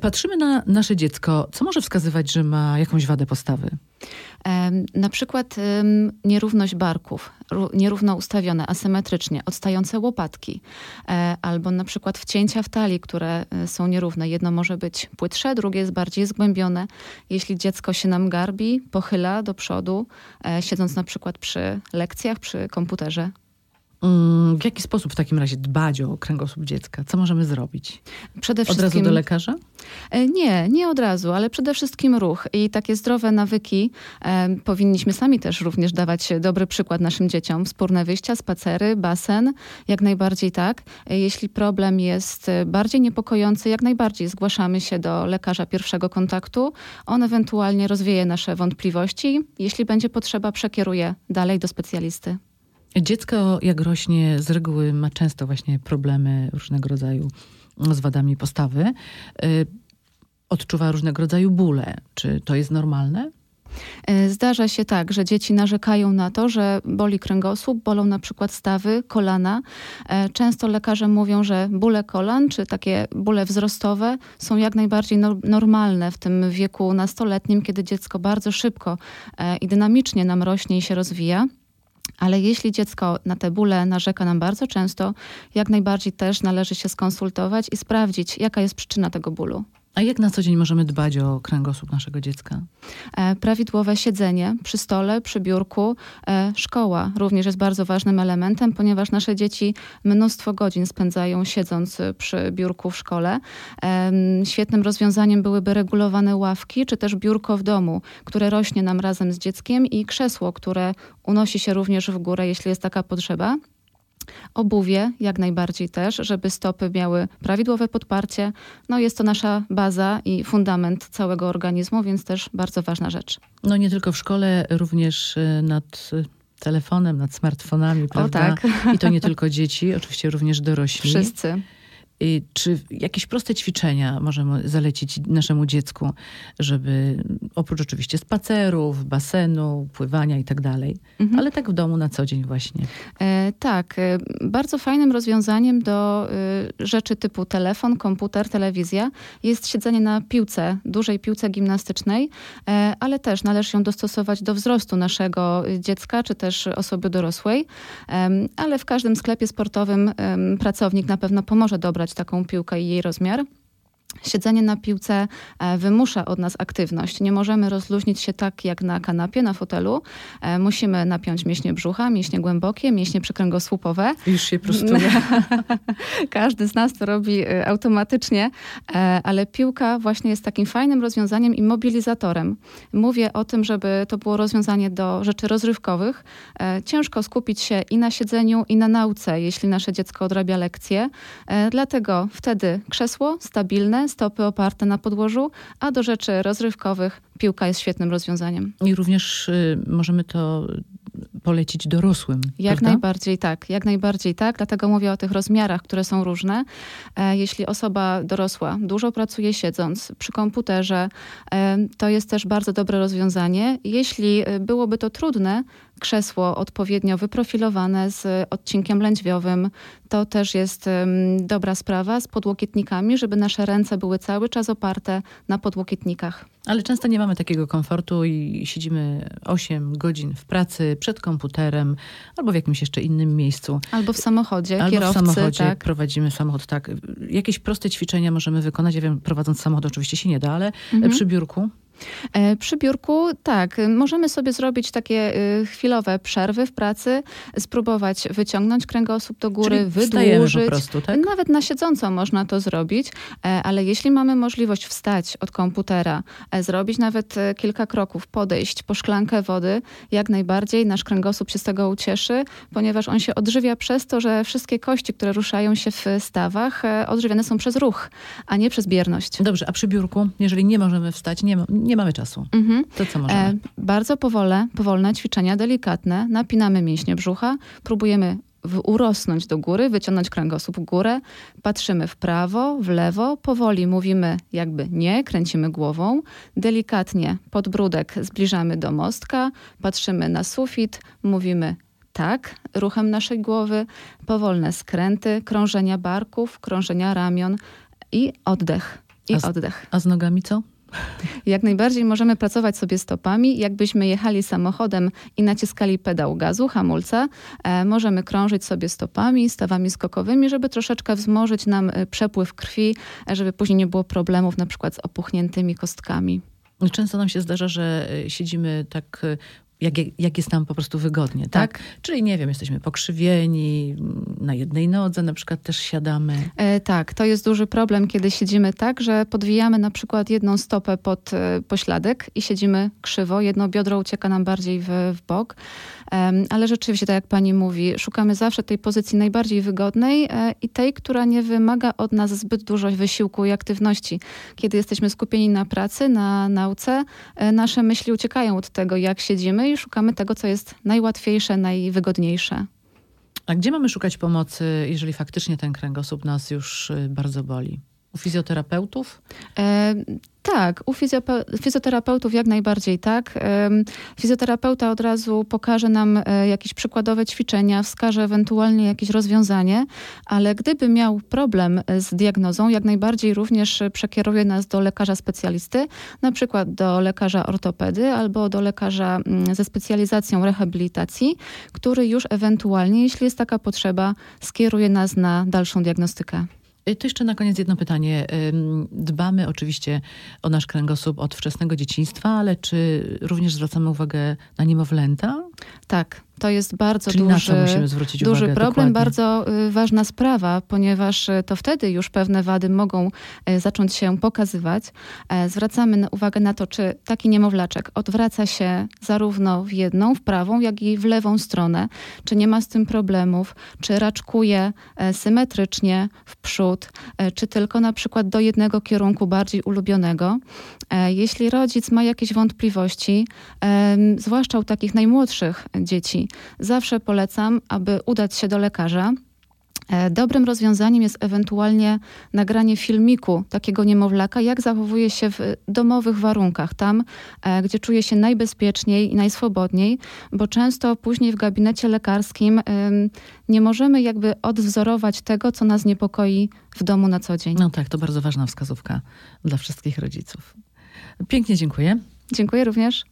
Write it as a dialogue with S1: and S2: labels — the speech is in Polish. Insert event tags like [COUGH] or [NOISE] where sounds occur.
S1: Patrzymy na nasze dziecko. Co może wskazywać, że ma jakąś wadę postawy?
S2: Na przykład nierówność barków, nierówno ustawione, asymetrycznie, odstające łopatki, e, albo na przykład wcięcia w talii, które e, są nierówne. Jedno może być płytsze, drugie jest bardziej zgłębione. Jeśli dziecko się nam garbi, pochyla do przodu, e, siedząc na przykład przy lekcjach, przy komputerze,
S1: w jaki sposób w takim razie dbać o kręgosłup dziecka? Co możemy zrobić? Przede wszystkim... Od razu do lekarza?
S2: E, nie, nie od razu, ale przede wszystkim ruch i takie zdrowe nawyki. E, powinniśmy sami też również dawać dobry przykład naszym dzieciom. Wspólne wyjścia, spacery, basen, jak najbardziej tak. E, jeśli problem jest bardziej niepokojący, jak najbardziej zgłaszamy się do lekarza pierwszego kontaktu. On ewentualnie rozwieje nasze wątpliwości. Jeśli będzie potrzeba, przekieruje dalej do specjalisty.
S1: Dziecko, jak rośnie, z reguły ma często właśnie problemy różnego rodzaju z wadami postawy. Y, odczuwa różnego rodzaju bóle. Czy to jest normalne?
S2: Y, zdarza się tak, że dzieci narzekają na to, że boli kręgosłup, bolą na przykład stawy, kolana. Y, często lekarze mówią, że bóle kolan czy takie bóle wzrostowe są jak najbardziej normalne w tym wieku nastoletnim, kiedy dziecko bardzo szybko i dynamicznie nam rośnie i się rozwija. Ale jeśli dziecko na te bóle narzeka nam bardzo często, jak najbardziej też należy się skonsultować i sprawdzić, jaka jest przyczyna tego bólu.
S1: A jak na co dzień możemy dbać o kręgosłup naszego dziecka?
S2: E, prawidłowe siedzenie przy stole, przy biurku. E, szkoła również jest bardzo ważnym elementem, ponieważ nasze dzieci mnóstwo godzin spędzają siedząc przy biurku w szkole. E, świetnym rozwiązaniem byłyby regulowane ławki, czy też biurko w domu, które rośnie nam razem z dzieckiem i krzesło, które unosi się również w górę, jeśli jest taka potrzeba. Obuwie jak najbardziej też, żeby stopy miały prawidłowe podparcie. No jest to nasza baza i fundament całego organizmu, więc też bardzo ważna rzecz.
S1: No nie tylko w szkole, również y, nad y, telefonem, nad smartfonami, prawda?
S2: O, tak.
S1: I to nie [LAUGHS] tylko dzieci, oczywiście również dorośli.
S2: Wszyscy.
S1: Czy jakieś proste ćwiczenia możemy zalecić naszemu dziecku, żeby oprócz oczywiście spacerów, basenu, pływania i tak dalej, mhm. ale tak w domu na co dzień właśnie?
S2: E, tak, e, bardzo fajnym rozwiązaniem do e, rzeczy typu telefon, komputer, telewizja jest siedzenie na piłce, dużej piłce gimnastycznej, e, ale też należy ją dostosować do wzrostu naszego dziecka czy też osoby dorosłej, ale w każdym sklepie sportowym pracownik na pewno pomoże dobrać taką piłkę i jej rozmiar. Siedzenie na piłce e, wymusza od nas aktywność. Nie możemy rozluźnić się tak jak na kanapie, na fotelu. E, musimy napiąć mięśnie brzucha, mięśnie głębokie, mięśnie przykręgosłupowe.
S1: Już się prostuje. [LAUGHS]
S2: Każdy z nas to robi e, automatycznie, ale piłka właśnie jest takim fajnym rozwiązaniem i mobilizatorem. Mówię o tym, żeby to było rozwiązanie do rzeczy rozrywkowych. Ciężko skupić się i na siedzeniu, i na nauce, jeśli nasze dziecko odrabia lekcje. Dlatego wtedy krzesło stabilne, stopy oparte na podłożu, a do rzeczy rozrywkowych piłka jest świetnym rozwiązaniem.
S1: I również y, możemy to polecić dorosłym.
S2: Jak
S1: prawda?
S2: najbardziej tak, jak najbardziej tak. Dlatego mówię o tych rozmiarach, które są różne. E, jeśli osoba dorosła dużo pracuje siedząc przy komputerze, e, to jest też bardzo dobre rozwiązanie. Jeśli e, byłoby to trudne, krzesło odpowiednio wyprofilowane z odcinkiem lędźwiowym, to też jest dobra sprawa z podłokietnikami, żeby nasze ręce były cały czas oparte na podłokietnikach.
S1: Ale często nie mamy takiego komfortu i siedzimy 8 godzin w pracy przed komputerem albo w jakimś jeszcze innym miejscu.
S2: Albo w samochodzie,
S1: albo
S2: kierowcy,
S1: w samochodzie
S2: tak.
S1: prowadzimy samochód, tak. Jakieś proste ćwiczenia możemy wykonać. Ja wiem, prowadząc samochód oczywiście się nie da, ale mhm. przy biurku
S2: przy biurku tak, możemy sobie zrobić takie y, chwilowe przerwy w pracy, spróbować wyciągnąć kręgosłup do góry, Czyli wydłużyć.
S1: Po prostu, tak?
S2: Nawet na siedząco można to zrobić, e, ale jeśli mamy możliwość wstać od komputera, e, zrobić nawet kilka kroków, podejść po szklankę wody, jak najbardziej nasz kręgosłup się z tego ucieszy, ponieważ on się odżywia przez to, że wszystkie kości, które ruszają się w stawach, odżywiane są przez ruch, a nie przez bierność.
S1: Dobrze, a przy biurku, jeżeli nie możemy wstać, nie, nie mamy czasu. Mhm. To co możemy? E,
S2: bardzo powolne, powolne ćwiczenia, delikatne. Napinamy mięśnie brzucha, próbujemy urosnąć do góry, wyciągnąć kręgosłup w górę, patrzymy w prawo, w lewo, powoli mówimy jakby nie, kręcimy głową, delikatnie podbródek zbliżamy do mostka, patrzymy na sufit, mówimy tak, ruchem naszej głowy, powolne skręty, krążenia barków, krążenia ramion i oddech i
S1: a z,
S2: oddech.
S1: A z nogami co?
S2: Jak najbardziej możemy pracować sobie stopami. Jakbyśmy jechali samochodem i naciskali pedał gazu, hamulca, e, możemy krążyć sobie stopami, stawami skokowymi, żeby troszeczkę wzmożyć nam e, przepływ krwi, e, żeby później nie było problemów na przykład z opuchniętymi kostkami.
S1: Często nam się zdarza, że e, siedzimy tak jak, jak jest nam po prostu wygodnie, tak? tak? Czyli nie wiem, jesteśmy pokrzywieni, na jednej nodze na przykład też siadamy.
S2: E, tak, to jest duży problem, kiedy siedzimy tak, że podwijamy na przykład jedną stopę pod e, pośladek i siedzimy krzywo, jedno biodro ucieka nam bardziej w, w bok. E, ale rzeczywiście, tak jak pani mówi, szukamy zawsze tej pozycji najbardziej wygodnej e, i tej, która nie wymaga od nas zbyt dużo wysiłku i aktywności. Kiedy jesteśmy skupieni na pracy, na nauce, e, nasze myśli uciekają od tego, jak siedzimy i szukamy tego, co jest najłatwiejsze, najwygodniejsze.
S1: A gdzie mamy szukać pomocy, jeżeli faktycznie ten kręgosłup nas już y, bardzo boli? U fizjoterapeutów?
S2: E, tak, u fizjoterapeutów jak najbardziej tak. Fizjoterapeuta od razu pokaże nam e, jakieś przykładowe ćwiczenia, wskaże ewentualnie jakieś rozwiązanie, ale gdyby miał problem z diagnozą, jak najbardziej również przekieruje nas do lekarza specjalisty, na przykład do lekarza ortopedy albo do lekarza mm, ze specjalizacją rehabilitacji, który już ewentualnie, jeśli jest taka potrzeba, skieruje nas na dalszą diagnostykę.
S1: Y, to jeszcze na koniec jedno pytanie. Dbamy oczywiście o nasz kręgosłup od wczesnego dzieciństwa, ale czy również zwracamy uwagę na niemowlęta?
S2: Tak, to jest bardzo
S1: Czyli
S2: duży,
S1: duży
S2: problem,
S1: dokładnie?
S2: bardzo y, ważna sprawa, ponieważ y, to wtedy już pewne wady mogą y, zacząć się pokazywać. E, zwracamy uwagę na to, czy taki niemowlaczek odwraca się zarówno w jedną, w prawą, jak i w lewą stronę, czy nie ma z tym problemów, czy raczkuje e, symetrycznie w przód, e, czy tylko na przykład do jednego kierunku bardziej ulubionego. Jeśli rodzic ma jakieś wątpliwości, zwłaszcza u takich najmłodszych dzieci, zawsze polecam, aby udać się do lekarza. E, dobrym rozwiązaniem jest ewentualnie nagranie filmiku takiego niemowlaka, jak zachowuje się w domowych warunkach, tam, e, gdzie czuje się najbezpieczniej i najswobodniej, bo często później w gabinecie lekarskim nie możemy jakby odwzorować tego, co nas niepokoi w domu na co dzień.
S1: No tak, to bardzo ważna wskazówka dla wszystkich rodziców. Pięknie dziękuję.
S2: Dziękuję również.